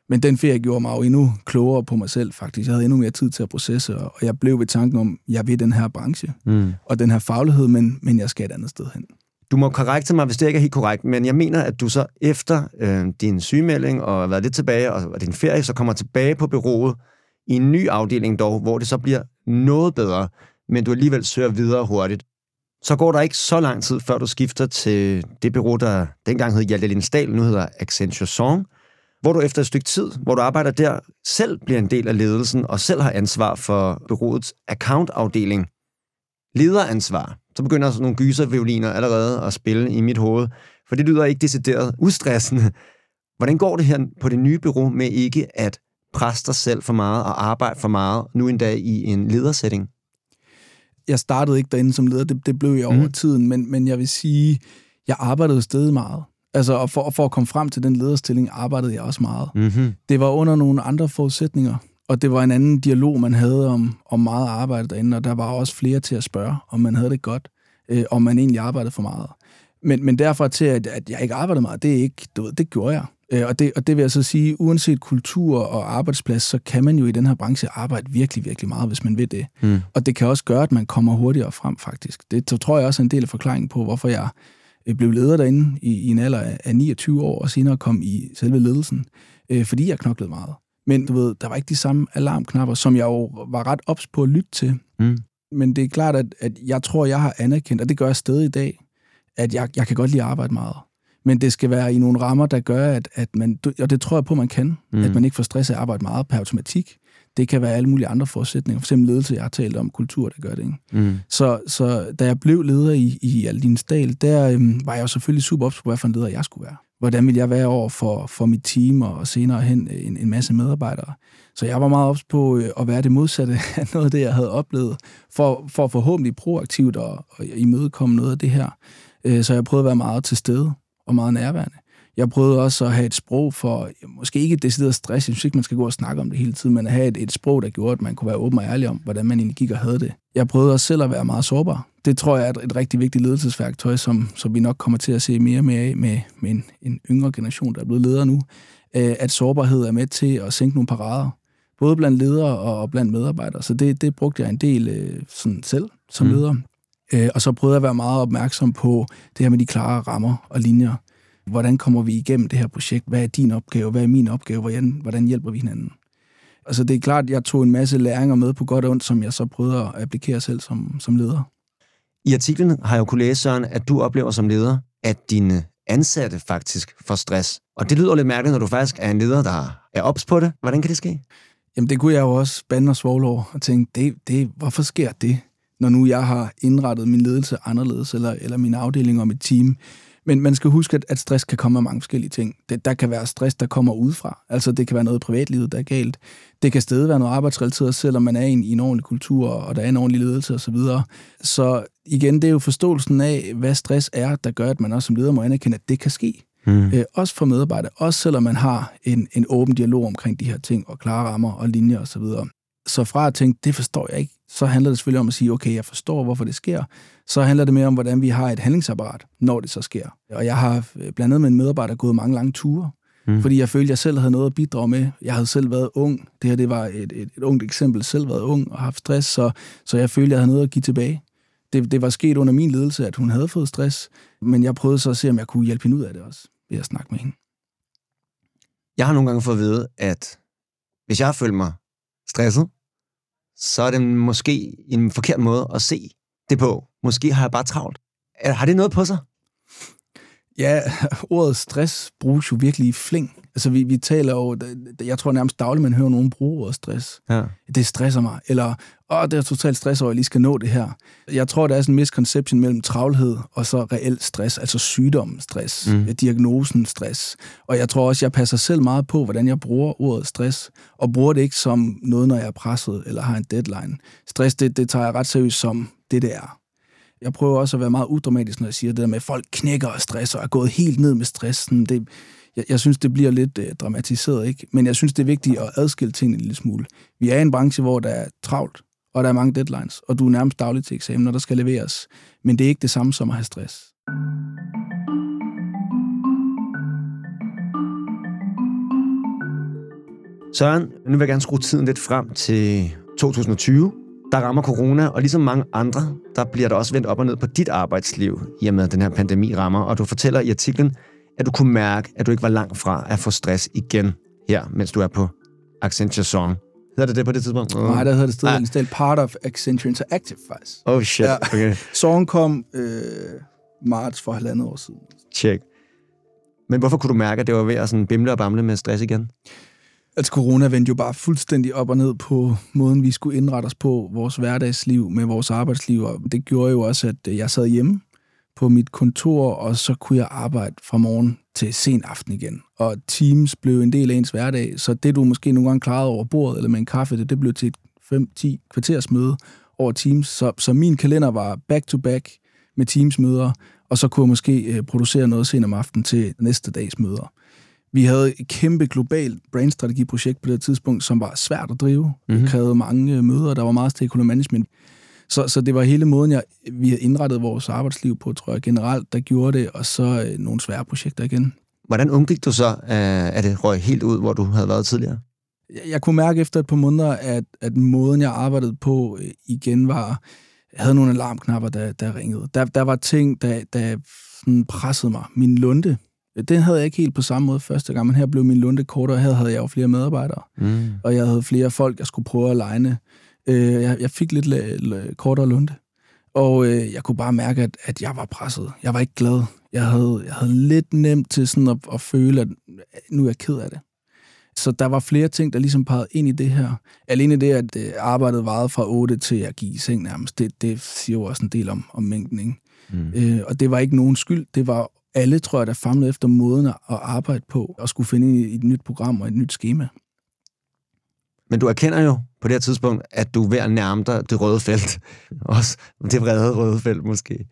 Men den ferie gjorde mig jo endnu klogere på mig selv, faktisk. Jeg havde endnu mere tid til at processe, og jeg blev ved tanken om, jeg vil den her branche, mm. og den her faglighed, men, men jeg skal et andet sted hen. Du må korrekte mig, hvis det ikke er helt korrekt, men jeg mener, at du så efter øh, din sygemelding og har været lidt tilbage, og din ferie, så kommer tilbage på bureauet i en ny afdeling dog, hvor det så bliver noget bedre, men du alligevel søger videre hurtigt. Så går der ikke så lang tid, før du skifter til det bureau, der dengang hed Hjalte Lindsdal, nu hedder Accenture Song, hvor du efter et stykke tid, hvor du arbejder der, selv bliver en del af ledelsen og selv har ansvar for bureauets accountafdeling. Lederansvar. Så begynder sådan nogle gyservioliner allerede at spille i mit hoved, for det lyder ikke decideret ustressende. Hvordan går det her på det nye bureau med ikke at presse dig selv for meget og arbejde for meget, nu endda i en ledersætning? Jeg startede ikke derinde som leder, det, det blev jeg over mm. tiden, men, men jeg vil sige, jeg arbejdede stadig meget. Altså, og for, for at komme frem til den lederstilling, arbejdede jeg også meget. Mm-hmm. Det var under nogle andre forudsætninger, og det var en anden dialog, man havde om, om meget arbejde derinde, og der var også flere til at spørge, om man havde det godt, øh, om man egentlig arbejdede for meget. Men, men derfor til, at, at jeg ikke arbejdede meget, det, er ikke, du ved, det gjorde jeg. Øh, og, det, og det vil jeg så sige, uanset kultur og arbejdsplads, så kan man jo i den her branche arbejde virkelig, virkelig meget, hvis man vil det. Mm. Og det kan også gøre, at man kommer hurtigere frem, faktisk. Det så tror jeg også er en del af forklaringen på, hvorfor jeg blev leder derinde i, i en alder af 29 år, og senere kom i selve ledelsen, øh, fordi jeg knoklede meget. Men du ved, der var ikke de samme alarmknapper, som jeg jo var ret ops på at lytte til. Mm. Men det er klart, at, at jeg tror, jeg har anerkendt, og det gør jeg stadig i dag, at jeg, jeg kan godt lide at arbejde meget. Men det skal være i nogle rammer, der gør, at, at man, og det tror jeg på, man kan, mm. at man ikke får stress af at arbejde meget per automatik. Det kan være alle mulige andre forudsætninger. For eksempel ledelse, jeg har talt om, kultur, der gør det. Ikke? Mm. Så, så da jeg blev leder i, i Aldinsdal, der øhm, var jeg jo selvfølgelig super ops på, hvad for en leder jeg skulle være. Hvordan ville jeg være over for, for mit team og senere hen en, en masse medarbejdere. Så jeg var meget ops på øh, at være det modsatte (laughs) af noget af det, jeg havde oplevet, for, for forhåbentlig proaktivt og, og imødekomme noget af det her. Øh, så jeg prøvede at være meget til stede og meget nærværende. Jeg prøvede også at have et sprog for, måske ikke decideret stress, jeg synes ikke, man skal gå og snakke om det hele tiden, men at have et, et sprog, der gjorde, at man kunne være åben og ærlig om, hvordan man egentlig gik og havde det. Jeg prøvede også selv at være meget sårbar. Det tror jeg er et, et rigtig vigtigt ledelsesværktøj, som, som vi nok kommer til at se mere og mere af med, med en, en yngre generation, der er blevet ledere nu. Øh, at sårbarhed er med til at sænke nogle parader, både blandt ledere og blandt medarbejdere. Så det, det brugte jeg en del øh, sådan selv som mm. leder. Øh, og så prøvede jeg at være meget opmærksom på det her med de klare rammer og linjer hvordan kommer vi igennem det her projekt? Hvad er din opgave? Hvad er min opgave? Hvordan, hvordan hjælper vi hinanden? Altså det er klart, jeg tog en masse læringer med på godt og ondt, som jeg så prøvede at applikere selv som, som leder. I artiklen har jeg jo kunne læse, Søren, at du oplever som leder, at dine ansatte faktisk får stress. Og det lyder lidt mærkeligt, når du faktisk er en leder, der er ops på det. Hvordan kan det ske? Jamen det kunne jeg jo også bande og svogle over og tænke, det, det, hvorfor sker det, når nu jeg har indrettet min ledelse anderledes, eller, eller min afdeling og mit team men man skal huske, at, at stress kan komme af mange forskellige ting. Det, der kan være stress, der kommer udefra. Altså, det kan være noget i privatlivet, der er galt. Det kan stadig være noget arbejdsrelateret, selvom man er en, i en ordentlig kultur, og der er en ordentlig ledelse osv. Så, så igen, det er jo forståelsen af, hvad stress er, der gør, at man også som leder må anerkende, at det kan ske. Mm. Øh, også for medarbejdere, også selvom man har en, en åben dialog omkring de her ting, og klare rammer og linjer osv. Så, så fra at tænke, det forstår jeg ikke, så handler det selvfølgelig om at sige, okay, jeg forstår, hvorfor det sker. Så handler det mere om, hvordan vi har et handlingsapparat, når det så sker. Og jeg har øh, blandt andet med en medarbejder gået mange lange ture, mm. fordi jeg følte, at jeg selv havde noget at bidrage med. Jeg havde selv været ung. Det her det var et, et, et ungt eksempel. Selv været ung og haft stress, så, så jeg følte, at jeg havde noget at give tilbage. Det, det var sket under min ledelse, at hun havde fået stress, men jeg prøvede så at se, om jeg kunne hjælpe hende ud af det også, ved at snakke med hende. Jeg har nogle gange fået at vide, at hvis jeg føler mig stresset, så er det måske en forkert måde at se det på. Måske har jeg bare travlt. Har det noget på sig? Ja, (laughs) ordet stress bruges jo virkelig i fling. Altså, vi, vi taler jo, jeg tror nærmest dagligt, man hører nogen bruge ordet stress. Ja. Det stresser mig. Eller, åh, det er totalt stress over, at jeg lige skal nå det her. Jeg tror, der er sådan en misconception mellem travlhed og så reelt stress, altså sygdommen stress, mm. diagnosen stress. Og jeg tror også, jeg passer selv meget på, hvordan jeg bruger ordet stress, og bruger det ikke som noget, når jeg er presset eller har en deadline. Stress, det, det tager jeg ret seriøst som det, det er. Jeg prøver også at være meget udramatisk, når jeg siger det der med, at folk knækker og stresser og er gået helt ned med stressen. Det, jeg, jeg synes, det bliver lidt øh, dramatiseret, ikke? Men jeg synes, det er vigtigt at adskille tingene en lille smule. Vi er i en branche, hvor der er travlt, og der er mange deadlines, og du er nærmest dagligt til eksamen, når der skal leveres. Men det er ikke det samme som at have stress. Søren, nu vil jeg gerne skrue tiden lidt frem til 2020. Der rammer corona, og ligesom mange andre, der bliver der også vendt op og ned på dit arbejdsliv, i og med at den her pandemi rammer. Og du fortæller i artiklen, at du kunne mærke, at du ikke var langt fra at få stress igen her, mens du er på Accenture Song. Hedder det det på det tidspunkt? Uh. Nej, der hedder det stadig ah. part of Accenture Interactive, faktisk. Oh shit, ja. okay. Song kom øh, marts for halvandet år siden. Check. Men hvorfor kunne du mærke, at det var ved at sådan bimle og bamle med stress igen? Altså corona vendte jo bare fuldstændig op og ned på måden, vi skulle indrette os på vores hverdagsliv med vores arbejdsliv, og det gjorde jo også, at jeg sad hjemme på mit kontor, og så kunne jeg arbejde fra morgen til sen aften igen. Og Teams blev en del af ens hverdag, så det du måske nogle gange klarede over bordet eller med en kaffe, det, det blev til et 5-10 kvarters møde over Teams. Så, så min kalender var back-to-back med Teams-møder, og så kunne jeg måske øh, producere noget sen om aftenen til næste dags møder. Vi havde et kæmpe globalt brandstrategiprojekt på det tidspunkt, som var svært at drive. Mm-hmm. Det krævede mange møder, der var meget stakeholder management. Så, så det var hele måden, jeg, vi havde indrettet vores arbejdsliv på, tror jeg, generelt, der gjorde det, og så øh, nogle svære projekter igen. Hvordan undgik du så, at det røg helt ud, hvor du havde været tidligere? Jeg, jeg kunne mærke efter et par måneder, at, at måden, jeg arbejdede på øh, igen var... Jeg havde nogle alarmknapper, der, der ringede. Der, der var ting, der, der sådan pressede mig. Min lunde, den havde jeg ikke helt på samme måde første gang, men her blev min lunde kortere, og her havde jeg jo flere medarbejdere. Mm. Og jeg havde flere folk, jeg skulle prøve at legne. Øh, jeg, jeg fik lidt la, la, kortere lunde. Og øh, jeg kunne bare mærke, at, at jeg var presset. Jeg var ikke glad. Jeg havde, jeg havde lidt nemt til sådan at, at føle, at nu er jeg ked af det. Så der var flere ting, der ligesom pegede ind i det her. Alene det, at øh, arbejdet varede fra 8 til at give i seng nærmest, det, det siger jo også en del om, om mængden. Ikke? Mm. Øh, og det var ikke nogen skyld. Det var alle, tror jeg, der famlede efter måden at arbejde på, og skulle finde et nyt program og et nyt schema. Men du erkender jo på det her tidspunkt, at du er ved at nærme dig det røde felt. (laughs) Også det vrede røde felt måske.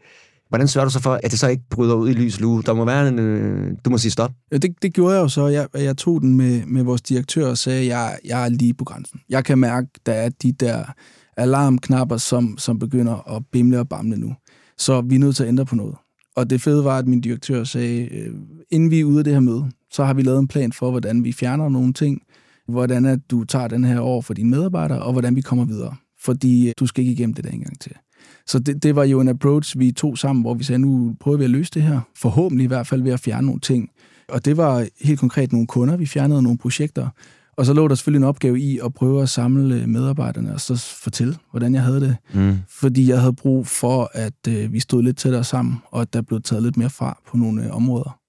Hvordan sørger du så for, at det så ikke bryder ud i lys lue? Der må være en... Øh, du må sige stop. Ja, det, det gjorde jeg jo så. Jeg, jeg tog den med, med vores direktør og sagde, at jeg, jeg er lige på grænsen. Jeg kan mærke, der er de der alarmknapper, som, som begynder at bimle og bamle nu. Så vi er nødt til at ændre på noget. Og det fede var, at min direktør sagde, øh, inden vi er ude af det her møde, så har vi lavet en plan for, hvordan vi fjerner nogle ting, hvordan at du tager den her over for dine medarbejdere, og hvordan vi kommer videre. Fordi øh, du skal ikke igennem det der engang til. Så det, det var jo en approach, vi tog sammen, hvor vi sagde, nu prøver vi at løse det her. Forhåbentlig i hvert fald ved at fjerne nogle ting. Og det var helt konkret nogle kunder, vi fjernede nogle projekter. Og så lå der selvfølgelig en opgave i at prøve at samle medarbejderne og så fortælle, hvordan jeg havde det. Mm. Fordi jeg havde brug for, at øh, vi stod lidt tættere sammen, og at der blev taget lidt mere fra på nogle øh, områder.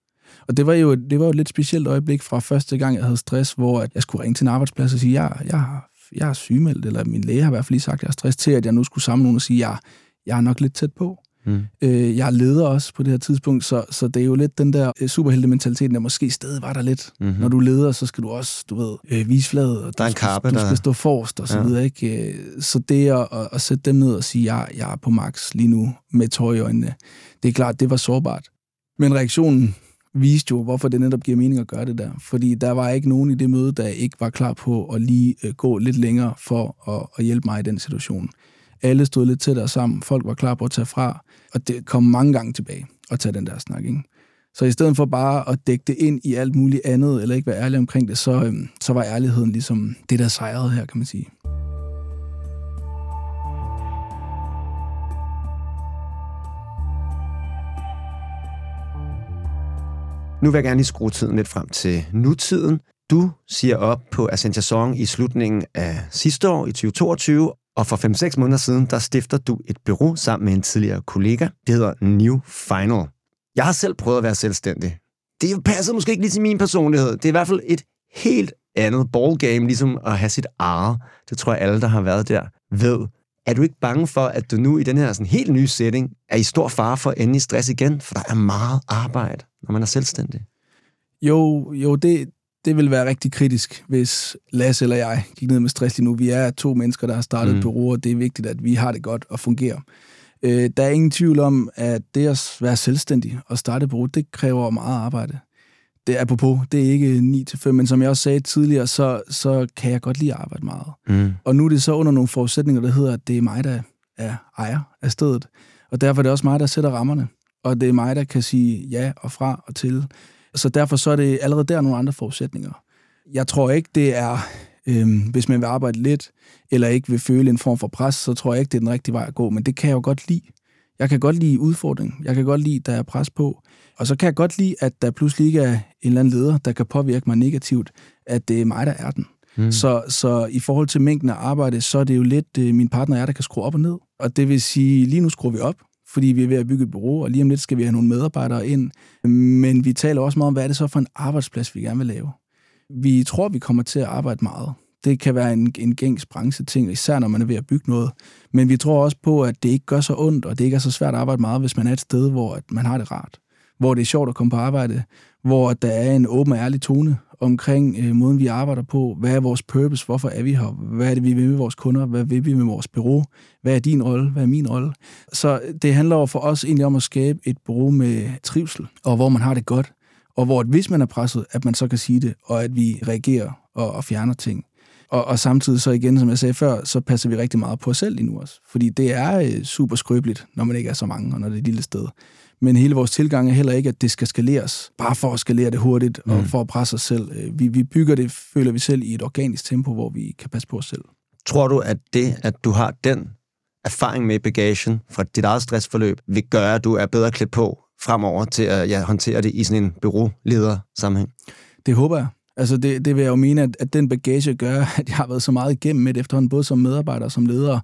Og det var jo det var jo et lidt specielt øjeblik fra første gang, jeg havde stress, hvor at jeg skulle ringe til en arbejdsplads og sige, jeg, jeg, jeg er sygemeldt, eller min læge har i hvert fald lige sagt, at jeg er stress til, at jeg nu skulle samle nogen og sige, jeg, jeg er nok lidt tæt på. Mm. Øh, jeg er leder også på det her tidspunkt, så, så det er jo lidt den der øh, superheltementalitet, der måske stadig var der lidt. Mm-hmm. Når du er leder, så skal du også, du ved, øh, vise fladet, og der er en karpe, du, du skal stå forrest og så ja. videre, ikke? Øh, så det at, at, at sætte dem ned og sige, jeg, jeg er på max lige nu med tøj i øjnene, det er klart, det var sårbart. Men reaktionen viste jo, hvorfor det netop giver mening at gøre det der. Fordi der var ikke nogen i det møde, der ikke var klar på at lige øh, gå lidt længere for at, at hjælpe mig i den situation. Alle stod lidt tættere sammen. Folk var klar på at tage fra. Og det kom mange gange tilbage at tage den der snak. Ikke? Så i stedet for bare at dække det ind i alt muligt andet, eller ikke være ærlig omkring det, så, øhm, så var ærligheden ligesom det, der sejrede her, kan man sige. Nu vil jeg gerne lige skrue tiden lidt frem til nutiden. Du siger op på Accenture Song i slutningen af sidste år, i 2022, og for 5-6 måneder siden, der stifter du et bureau sammen med en tidligere kollega. Det hedder New Final. Jeg har selv prøvet at være selvstændig. Det passer måske ikke lige til min personlighed. Det er i hvert fald et helt andet ballgame, ligesom at have sit eget. Det tror jeg alle, der har været der, ved. Er du ikke bange for, at du nu i den her sådan helt nye setting er i stor fare for at ende i stress igen? For der er meget arbejde, når man er selvstændig. Jo, jo det, det vil være rigtig kritisk, hvis Lasse eller jeg gik ned med stress lige nu. Vi er to mennesker, der har startet mm. et bureau, og det er vigtigt, at vi har det godt og fungerer. Øh, der er ingen tvivl om, at det at være selvstændig og starte et bureau, det kræver meget arbejde. Det er apropos, det er ikke 9-5, men som jeg også sagde tidligere, så, så kan jeg godt lide at arbejde meget. Mm. Og nu er det så under nogle forudsætninger, der hedder, at det er mig, der er ejer af stedet. Og derfor er det også mig, der sætter rammerne. Og det er mig, der kan sige ja og fra og til. Så derfor så er det allerede der nogle andre forudsætninger. Jeg tror ikke, det er, øhm, hvis man vil arbejde lidt, eller ikke vil føle en form for pres, så tror jeg ikke, det er den rigtige vej at gå. Men det kan jeg jo godt lide. Jeg kan godt lide udfordring. Jeg kan godt lide, at der er pres på. Og så kan jeg godt lide, at der pludselig ikke er en eller anden leder, der kan påvirke mig negativt, at det er mig, der er den. Mm. Så, så i forhold til mængden af arbejde, så er det jo lidt øh, min partner er, der kan skrue op og ned. Og det vil sige, lige nu skruer vi op, fordi vi er ved at bygge et bureau, og lige om lidt skal vi have nogle medarbejdere ind. Men vi taler også meget om, hvad er det så for en arbejdsplads, vi gerne vil lave. Vi tror, vi kommer til at arbejde meget. Det kan være en, en gængs brancheting, især når man er ved at bygge noget. Men vi tror også på, at det ikke gør så ondt, og det ikke er så svært at arbejde meget, hvis man er et sted, hvor at man har det rart. Hvor det er sjovt at komme på arbejde, hvor der er en åben og ærlig tone omkring øh, måden, vi arbejder på. Hvad er vores purpose? Hvorfor er vi her? Hvad er det, vi vil med vores kunder? Hvad vil vi med vores bureau? Hvad er din rolle? Hvad er min rolle? Så det handler jo for os egentlig om at skabe et bureau med trivsel, og hvor man har det godt. Og hvor, at hvis man er presset, at man så kan sige det, og at vi reagerer og, og fjerner ting. Og, og samtidig så igen, som jeg sagde før, så passer vi rigtig meget på os selv lige nu også. Fordi det er øh, super skrøbeligt, når man ikke er så mange, og når det er et lille sted. Men hele vores tilgang er heller ikke, at det skal skaleres, bare for at skalere det hurtigt og mm. for at presse os selv. Øh, vi, vi bygger det, føler vi selv, i et organisk tempo, hvor vi kan passe på os selv. Tror du, at det, at du har den erfaring med bagagen fra dit eget stressforløb, vil gøre, at du er bedre klædt på fremover til at ja, håndtere det i sådan en bureauleder-sammenhæng? Det håber jeg. Altså det, det vil jeg jo mene, at, at den bagage gør, at jeg har været så meget igennem med det efterhånden, både som medarbejder og som leder,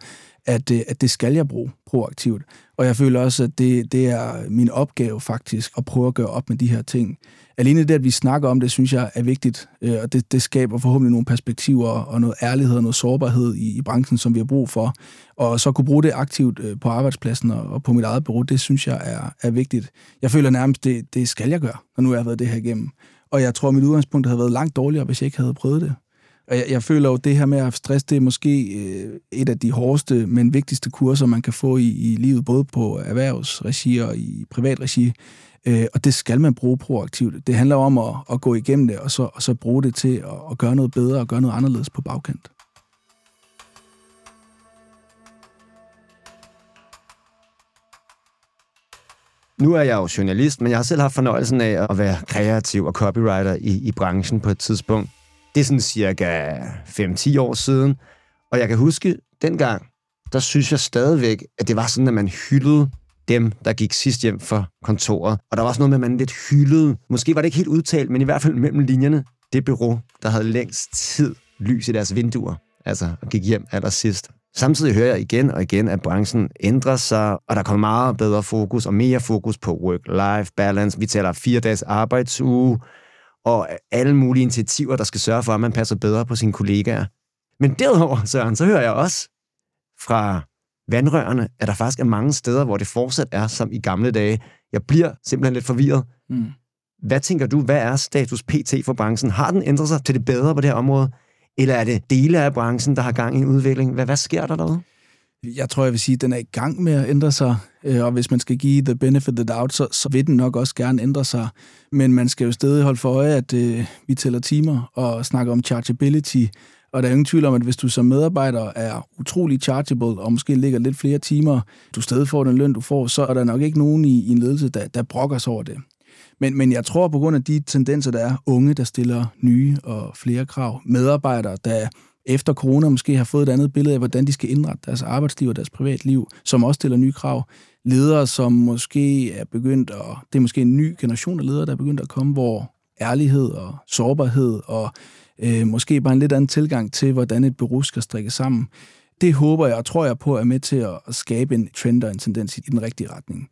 at, øh, at det skal jeg bruge proaktivt. Og jeg føler også, at det, det er min opgave faktisk at prøve at gøre op med de her ting. Alene det, at vi snakker om det, synes jeg er vigtigt, øh, og det, det skaber forhåbentlig nogle perspektiver og noget ærlighed og noget sårbarhed i, i branchen, som vi har brug for. Og så kunne bruge det aktivt øh, på arbejdspladsen og, og på mit eget bureau, det synes jeg er, er vigtigt. Jeg føler nærmest, det, det skal jeg gøre, når nu jeg har været det her igennem. Og jeg tror, at mit udgangspunkt havde været langt dårligere, hvis jeg ikke havde prøvet det. Og jeg, jeg føler jo, at det her med at have stress, det er måske øh, et af de hårdeste, men vigtigste kurser, man kan få i, i livet, både på erhvervsregi og i privatregi. Øh, og det skal man bruge proaktivt. Det handler om at, at gå igennem det, og så, og så bruge det til at, at gøre noget bedre og gøre noget anderledes på bagkant. Nu er jeg jo journalist, men jeg har selv haft fornøjelsen af at være kreativ og copywriter i, i branchen på et tidspunkt. Det er sådan cirka 5-10 år siden. Og jeg kan huske, dengang, der synes jeg stadigvæk, at det var sådan, at man hyldede dem, der gik sidst hjem fra kontoret. Og der var også noget med, at man lidt hyldede, måske var det ikke helt udtalt, men i hvert fald mellem linjerne, det bureau, der havde længst tid lys i deres vinduer, altså og gik hjem allersidst. Samtidig hører jeg igen og igen, at branchen ændrer sig, og der kommer meget bedre fokus og mere fokus på work-life balance. Vi taler fire dages arbejdsuge, og alle mulige initiativer, der skal sørge for, at man passer bedre på sine kollegaer. Men derudover, Søren, så hører jeg også fra vandrørene, at der faktisk er mange steder, hvor det fortsat er som i gamle dage. Jeg bliver simpelthen lidt forvirret. Mm. Hvad tænker du, hvad er status PT for branchen? Har den ændret sig til det bedre på det her område? Eller er det dele af branchen, der har gang i en udvikling? Hvad, hvad sker der derude? Jeg tror, jeg vil sige, at den er i gang med at ændre sig, øh, og hvis man skal give the benefit of the doubt, så, så vil den nok også gerne ændre sig. Men man skal jo stadig holde for øje, at øh, vi tæller timer og snakker om chargeability, og der er ingen tvivl om, at hvis du som medarbejder er utrolig chargeable, og måske ligger lidt flere timer, du stadig får den løn, du får, så er der nok ikke nogen i, i en ledelse, der, der brokker sig over det. Men, men jeg tror, på grund af de tendenser, der er, unge, der stiller nye og flere krav, medarbejdere, der efter corona måske har fået et andet billede af, hvordan de skal indrette deres arbejdsliv og deres privatliv, som også stiller nye krav. Ledere, som måske er begyndt at... Det er måske en ny generation af ledere, der er begyndt at komme, hvor ærlighed og sårbarhed og øh, måske bare en lidt anden tilgang til, hvordan et bureau skal strikke sammen. Det håber jeg og tror jeg på er med til at skabe en trend og en tendens i den rigtige retning.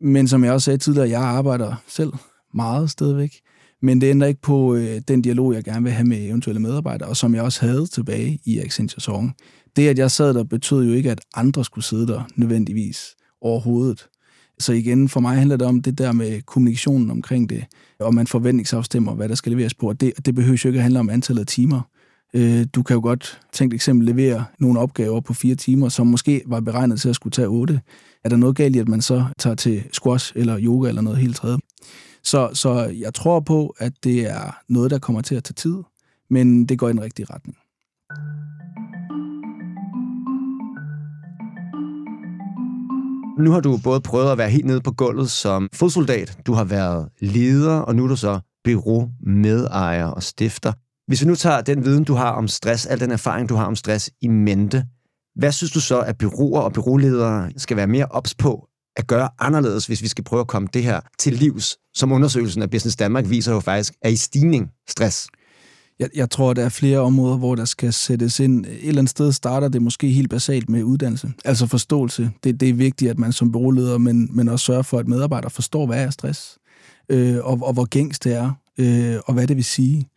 Men som jeg også sagde tidligere, jeg arbejder selv meget stadigvæk. Men det ændrer ikke på øh, den dialog, jeg gerne vil have med eventuelle medarbejdere, og som jeg også havde tilbage i Accenture Song. Det, at jeg sad der, betød jo ikke, at andre skulle sidde der nødvendigvis overhovedet. Så igen, for mig handler det om det der med kommunikationen omkring det, og man forventningsafstemmer, hvad der skal leveres på. Og det, det behøver jo ikke at handle om antallet af timer. Øh, du kan jo godt, tænke eksempel, levere nogle opgaver på fire timer, som måske var beregnet til at skulle tage otte. Er der noget galt i, at man så tager til squash eller yoga eller noget helt tredje? Så, så jeg tror på, at det er noget, der kommer til at tage tid, men det går i den rigtige retning. Nu har du både prøvet at være helt nede på gulvet som fodsoldat, du har været leder, og nu er du så bureau, medejer og stifter. Hvis vi nu tager den viden, du har om stress, al den erfaring, du har om stress i mente, hvad synes du så, at byråer og byråledere skal være mere ops på at gøre anderledes, hvis vi skal prøve at komme det her til livs, som undersøgelsen af Business Danmark viser jo faktisk, er i stigning stress? Jeg, jeg tror, der er flere områder, hvor der skal sættes ind. Et eller andet sted starter det måske helt basalt med uddannelse, altså forståelse. Det, det er vigtigt, at man som bureauleder, men, men også sørger for, at medarbejdere forstår, hvad er stress, øh, og, og hvor gængs det er, øh, og hvad det vil sige.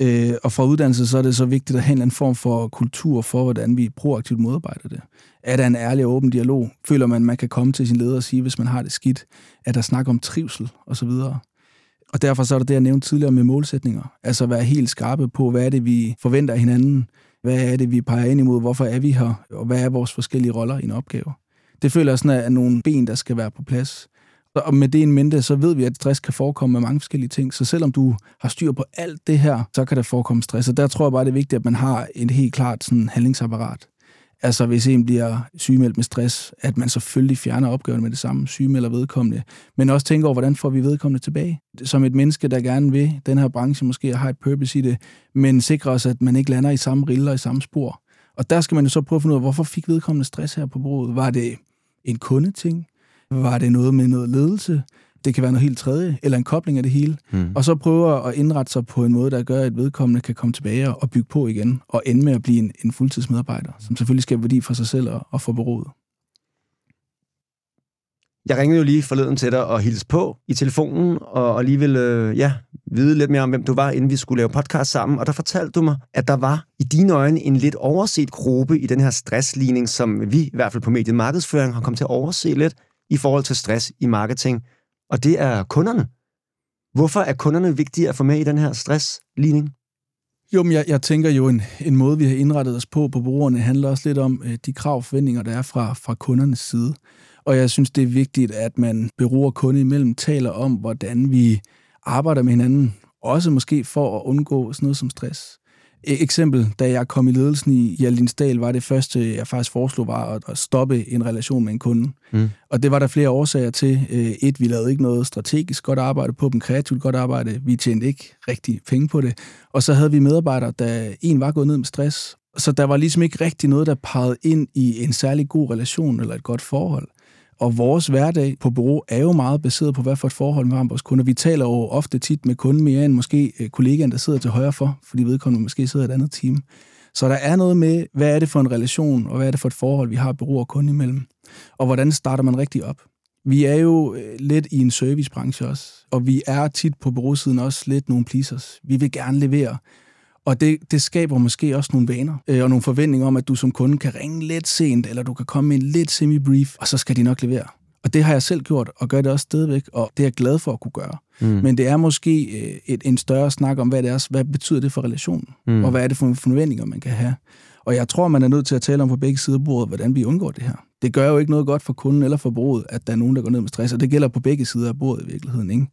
Øh, og for uddannelse, så er det så vigtigt at have en eller anden form for kultur for, hvordan vi proaktivt modarbejder det. Er der en ærlig og åben dialog? Føler man, at man kan komme til sin leder og sige, hvis man har det skidt? Er der snak om trivsel osv.? Og derfor så er det det, jeg nævnte tidligere med målsætninger. Altså være helt skarpe på, hvad er det, vi forventer af hinanden? Hvad er det, vi peger ind imod? Hvorfor er vi her? Og hvad er vores forskellige roller i en opgave? Det føler jeg sådan, at nogle ben, der skal være på plads. Og med det en mente, så ved vi, at stress kan forekomme med mange forskellige ting. Så selvom du har styr på alt det her, så kan der forekomme stress. Og der tror jeg bare, det er vigtigt, at man har et helt klart sådan handlingsapparat. Altså hvis en bliver sygemeldt med stress, at man selvfølgelig fjerner opgaven med det samme, sygemelder vedkommende, men også tænker over, hvordan får vi vedkommende tilbage? Som et menneske, der gerne vil den her branche måske har et purpose i det, men sikrer os, at man ikke lander i samme riller i samme spor. Og der skal man jo så prøve at finde ud af, hvorfor fik vedkommende stress her på bordet? Var det en kundeting? Var det noget med noget ledelse? Det kan være noget helt tredje, eller en kobling af det hele. Mm. Og så prøve at indrette sig på en måde, der gør, at vedkommende kan komme tilbage og bygge på igen, og ende med at blive en, en fuldtidsmedarbejder, som selvfølgelig skaber værdi for sig selv og, og for bureauet. Jeg ringede jo lige forleden til dig og hilse på i telefonen, og, og lige ville øh, ja, vide lidt mere om, hvem du var, inden vi skulle lave podcast sammen. Og der fortalte du mig, at der var i dine øjne en lidt overset gruppe i den her stressligning, som vi i hvert fald på mediet markedsføring har kommet til at overse lidt i forhold til stress i marketing og det er kunderne. Hvorfor er kunderne vigtige at få med i den her stressligning? Jo, men jeg, jeg tænker jo, en, en måde, vi har indrettet os på på brugerne, handler også lidt om øh, de krav og forventninger, der er fra, fra kundernes side. Og jeg synes, det er vigtigt, at man beror kunde imellem, taler om, hvordan vi arbejder med hinanden, også måske for at undgå sådan noget som stress. E- eksempel, da jeg kom i ledelsen i Hjaldinsdal, var det første, jeg faktisk foreslog, var at stoppe en relation med en kunde. Mm. Og det var der flere årsager til. Øh, et, vi lavede ikke noget strategisk godt arbejde på dem, kreativt godt arbejde. Vi tjente ikke rigtig penge på det. Og så havde vi medarbejdere, der en var gået ned med stress. Så der var ligesom ikke rigtig noget, der pegede ind i en særlig god relation eller et godt forhold. Og vores hverdag på bureau er jo meget baseret på, hvad for et forhold vi har med vores kunder. Vi taler jo ofte tit med kunden mere end måske øh, kollegaen, der sidder til højre for, fordi vedkommende måske sidder et andet team. Så der er noget med, hvad er det for en relation, og hvad er det for et forhold, vi har bureau og kunde imellem. Og hvordan starter man rigtig op? Vi er jo øh, lidt i en servicebranche også, og vi er tit på bureausiden også lidt nogle pleasers. Vi vil gerne levere. Og det, det skaber måske også nogle vaner øh, og nogle forventninger om, at du som kunde kan ringe lidt sent, eller du kan komme med en lidt semi-brief, og så skal de nok levere. Og det har jeg selv gjort, og gør det også stadigvæk, og det er jeg glad for at kunne gøre. Mm. Men det er måske øh, et, en større snak om, hvad det er, hvad betyder det for relationen, mm. og hvad er det for forventninger, man kan have. Og jeg tror, man er nødt til at tale om på begge sider af bordet, hvordan vi undgår det her. Det gør jo ikke noget godt for kunden eller for bordet, at der er nogen, der går ned med stress, og det gælder på begge sider af bordet i virkeligheden. Ikke?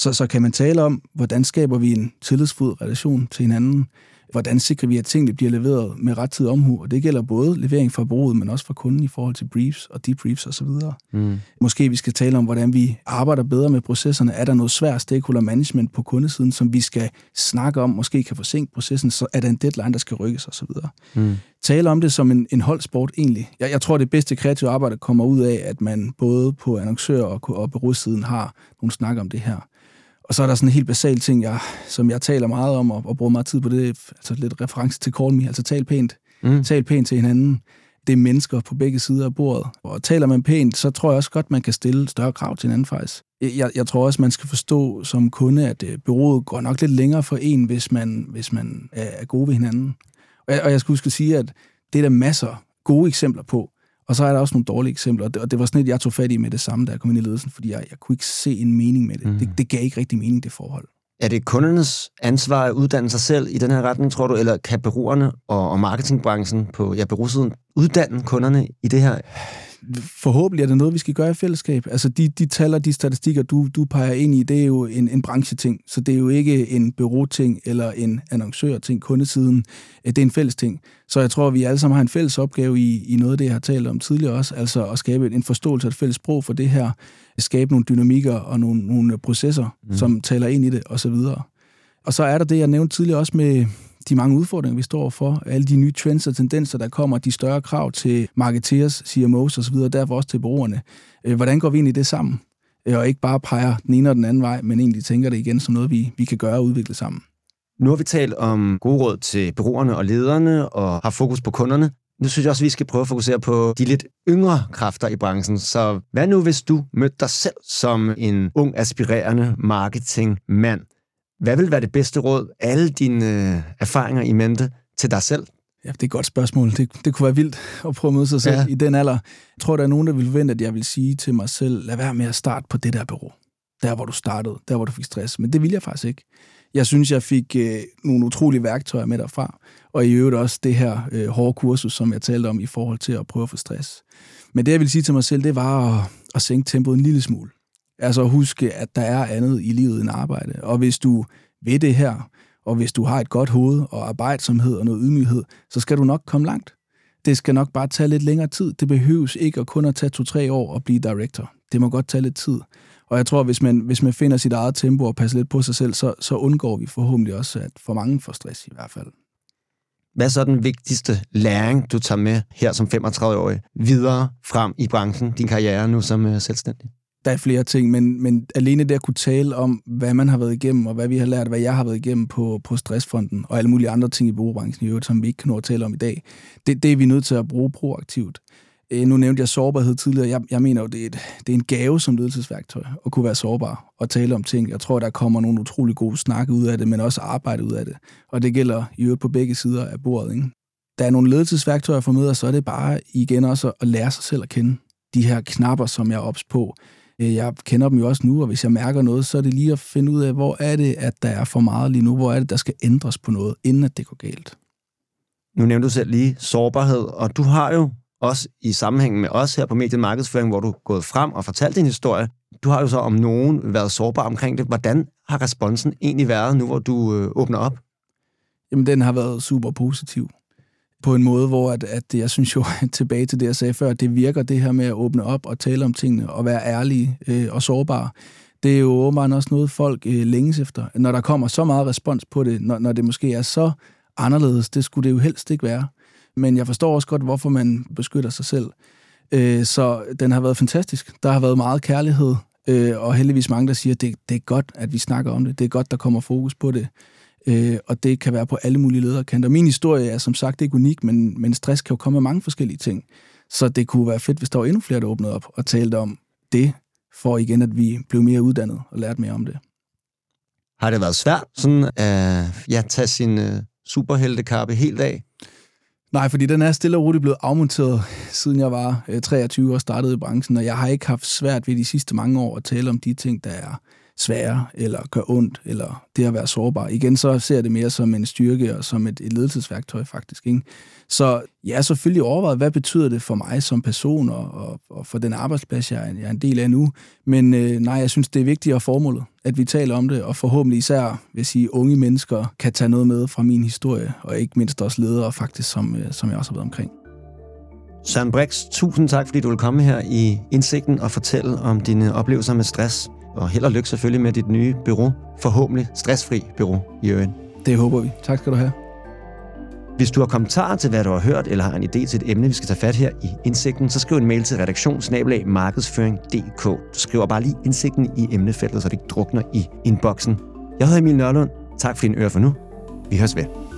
Så, så kan man tale om, hvordan skaber vi en tillidsfuld relation til hinanden, hvordan sikrer vi, at tingene bliver leveret med ret tid omhu, og det gælder både levering fra bruget, men også fra kunden i forhold til briefs og debriefs osv. Mm. Måske vi skal tale om, hvordan vi arbejder bedre med processerne. Er der noget svært stakeholder management på kundesiden, som vi skal snakke om, måske kan forsinke processen, så er der en deadline, der skal rykkes osv. Mm. Tale om det som en, en holdsport egentlig. Jeg, jeg tror, det bedste kreative arbejde kommer ud af, at man både på annoncør- og, og bureausiden har nogle snak om det her. Og så er der sådan en helt basal ting, jeg, som jeg taler meget om, og, og bruger meget tid på det, altså lidt reference til Call Me, altså tal pænt. Mm. Tal pænt til hinanden. Det er mennesker på begge sider af bordet. Og taler man pænt, så tror jeg også godt, man kan stille større krav til hinanden faktisk. Jeg, jeg tror også, man skal forstå som kunde, at øh, byrådet går nok lidt længere for en, hvis man, hvis man er gode ved hinanden. Og jeg, og jeg skulle huske at sige, at det er der masser gode eksempler på. Og så er der også nogle dårlige eksempler, og det, og det var sådan et, jeg tog fat i med det samme, da jeg kom ind i ledelsen, fordi jeg, jeg kunne ikke se en mening med det. Mm. det. Det gav ikke rigtig mening, det forhold. Er det kundernes ansvar at uddanne sig selv i den her retning, tror du, eller kan bureauerne og, og marketingbranchen på ja, bureausiden uddanne kunderne i det her? Forhåbentlig er det noget, vi skal gøre i fællesskab. Altså de, de tal og de statistikker, du, du peger ind i, det er jo en, en brancheting. Så det er jo ikke en bureauting eller en annoncør-ting, kundesiden. Det er en fælles ting. Så jeg tror, vi alle sammen har en fælles opgave i, i noget af det, jeg har talt om tidligere også, altså at skabe en forståelse af et fælles sprog for det her, skabe nogle dynamikker og nogle, nogle processer, mm. som taler ind i det, osv. Og så er der det, jeg nævnte tidligere også med de mange udfordringer, vi står for, alle de nye trends og tendenser, der kommer, de større krav til marketeers, CMOs osv., og derfor også til brugerne. Øh, hvordan går vi ind i det sammen? Øh, og ikke bare peger den ene og den anden vej, men egentlig tænker det igen som noget, vi, vi kan gøre og udvikle sammen. Nu har vi talt om gode råd til brugerne og lederne, og har fokus på kunderne. Nu synes jeg også, at vi skal prøve at fokusere på de lidt yngre kræfter i branchen. Så hvad nu, hvis du mødte dig selv som en ung, aspirerende marketingmand? Hvad vil være det bedste råd, alle dine øh, erfaringer i mente, til dig selv? Ja, det er et godt spørgsmål. Det, det kunne være vildt at prøve at møde sig selv ja. i den alder. Jeg tror, der er nogen, der vil forvente, at jeg vil sige til mig selv, lad være med at starte på det der bureau. Der, hvor du startede. Der, hvor du fik stress. Men det vil jeg faktisk ikke. Jeg synes, jeg fik øh, nogle utrolige værktøjer med derfra. Og i øvrigt også det her øh, hårde kursus, som jeg talte om i forhold til at prøve at få stress. Men det, jeg vil sige til mig selv, det var at, at sænke tempoet en lille smule. Altså huske, at der er andet i livet end arbejde. Og hvis du ved det her, og hvis du har et godt hoved og arbejdsomhed og noget ydmyghed, så skal du nok komme langt. Det skal nok bare tage lidt længere tid. Det behøves ikke at kun at tage to-tre år og blive director. Det må godt tage lidt tid. Og jeg tror, hvis man, hvis man finder sit eget tempo og passer lidt på sig selv, så, så undgår vi forhåbentlig også, at for mange får stress i hvert fald. Hvad er så den vigtigste læring, du tager med her som 35-årig videre frem i branchen, din karriere nu som øh, selvstændig? Der er flere ting, men, men alene det at kunne tale om, hvad man har været igennem, og hvad vi har lært, hvad jeg har været igennem på, på stressfronten, og alle mulige andre ting i brugerbranchen i øvrigt, som vi ikke kan nå at tale om i dag, det, det er vi nødt til at bruge proaktivt. Øh, nu nævnte jeg sårbarhed tidligere. Jeg, jeg mener jo, det er, et, det er en gave som ledelsesværktøj at kunne være sårbar og tale om ting. Jeg tror, der kommer nogle utrolig gode snakke ud af det, men også arbejde ud af det. Og det gælder i øvrigt på begge sider af bordet. Ikke? Der er nogle ledelsesværktøjer for med, så er det bare igen også at lære sig selv at kende. De her knapper, som jeg er ops på. Øh, jeg kender dem jo også nu, og hvis jeg mærker noget, så er det lige at finde ud af, hvor er det, at der er for meget lige nu? Hvor er det, der skal ændres på noget, inden at det går galt? Nu nævnte du selv lige sårbarhed, og du har jo også i sammenhæng med os her på Mediet Markedsføring, hvor du er gået frem og fortalt din historie. Du har jo så om nogen været sårbar omkring det. Hvordan har responsen egentlig været nu, hvor du øh, åbner op? Jamen, den har været super positiv. På en måde, hvor at, at jeg synes jo, (laughs) tilbage til det, jeg sagde før, at det virker det her med at åbne op og tale om tingene og være ærlige øh, og sårbare. Det er jo åbenbart også noget, folk øh, længes efter. Når der kommer så meget respons på det, når, når det måske er så anderledes, det skulle det jo helst ikke være men jeg forstår også godt, hvorfor man beskytter sig selv. Øh, så den har været fantastisk. Der har været meget kærlighed, øh, og heldigvis mange, der siger, at det, det er godt, at vi snakker om det. Det er godt, der kommer fokus på det. Øh, og det kan være på alle mulige lederkanter. Min historie er som sagt ikke unik, men, men stress kan jo komme af mange forskellige ting. Så det kunne være fedt, hvis der var endnu flere, der åbnede op og talte om det, for igen, at vi blev mere uddannet og lærte mere om det. Har det været svært sådan at ja, tage sin uh, superheltekappe helt af? Nej, fordi den er stille og roligt blevet afmonteret, (laughs) siden jeg var 23 øh, og startede i branchen, og jeg har ikke haft svært ved de sidste mange år at tale om de ting, der er svære, eller gør ondt, eller det at være sårbar. Igen, så ser jeg det mere som en styrke og som et, et ledelsesværktøj, faktisk. Ikke? Så jeg har selvfølgelig overvejet, hvad betyder det for mig som person og, og, og for den arbejdsplads, jeg er, jeg er en del af nu. Men øh, nej, jeg synes, det er vigtigt at formålet, at vi taler om det, og forhåbentlig især, vil sige, unge mennesker kan tage noget med fra min historie, og ikke mindst også ledere, faktisk, som, øh, som jeg også har været omkring. Søren Brix, tusind tak, fordi du vil komme her i Indsigten og fortælle om dine oplevelser med stress. Og held og lykke selvfølgelig med dit nye bureau. Forhåbentlig stressfri bureau i øvrigt. Det håber vi. Tak skal du have. Hvis du har kommentarer til, hvad du har hørt, eller har en idé til et emne, vi skal tage fat her i indsigten, så skriv en mail til redaktionsnabelag.markedsføring.dk. Du skriver bare lige indsigten i emnefeltet, så det ikke drukner i inboxen. Jeg hedder Emil Nørlund. Tak for din øre for nu. Vi høres ved.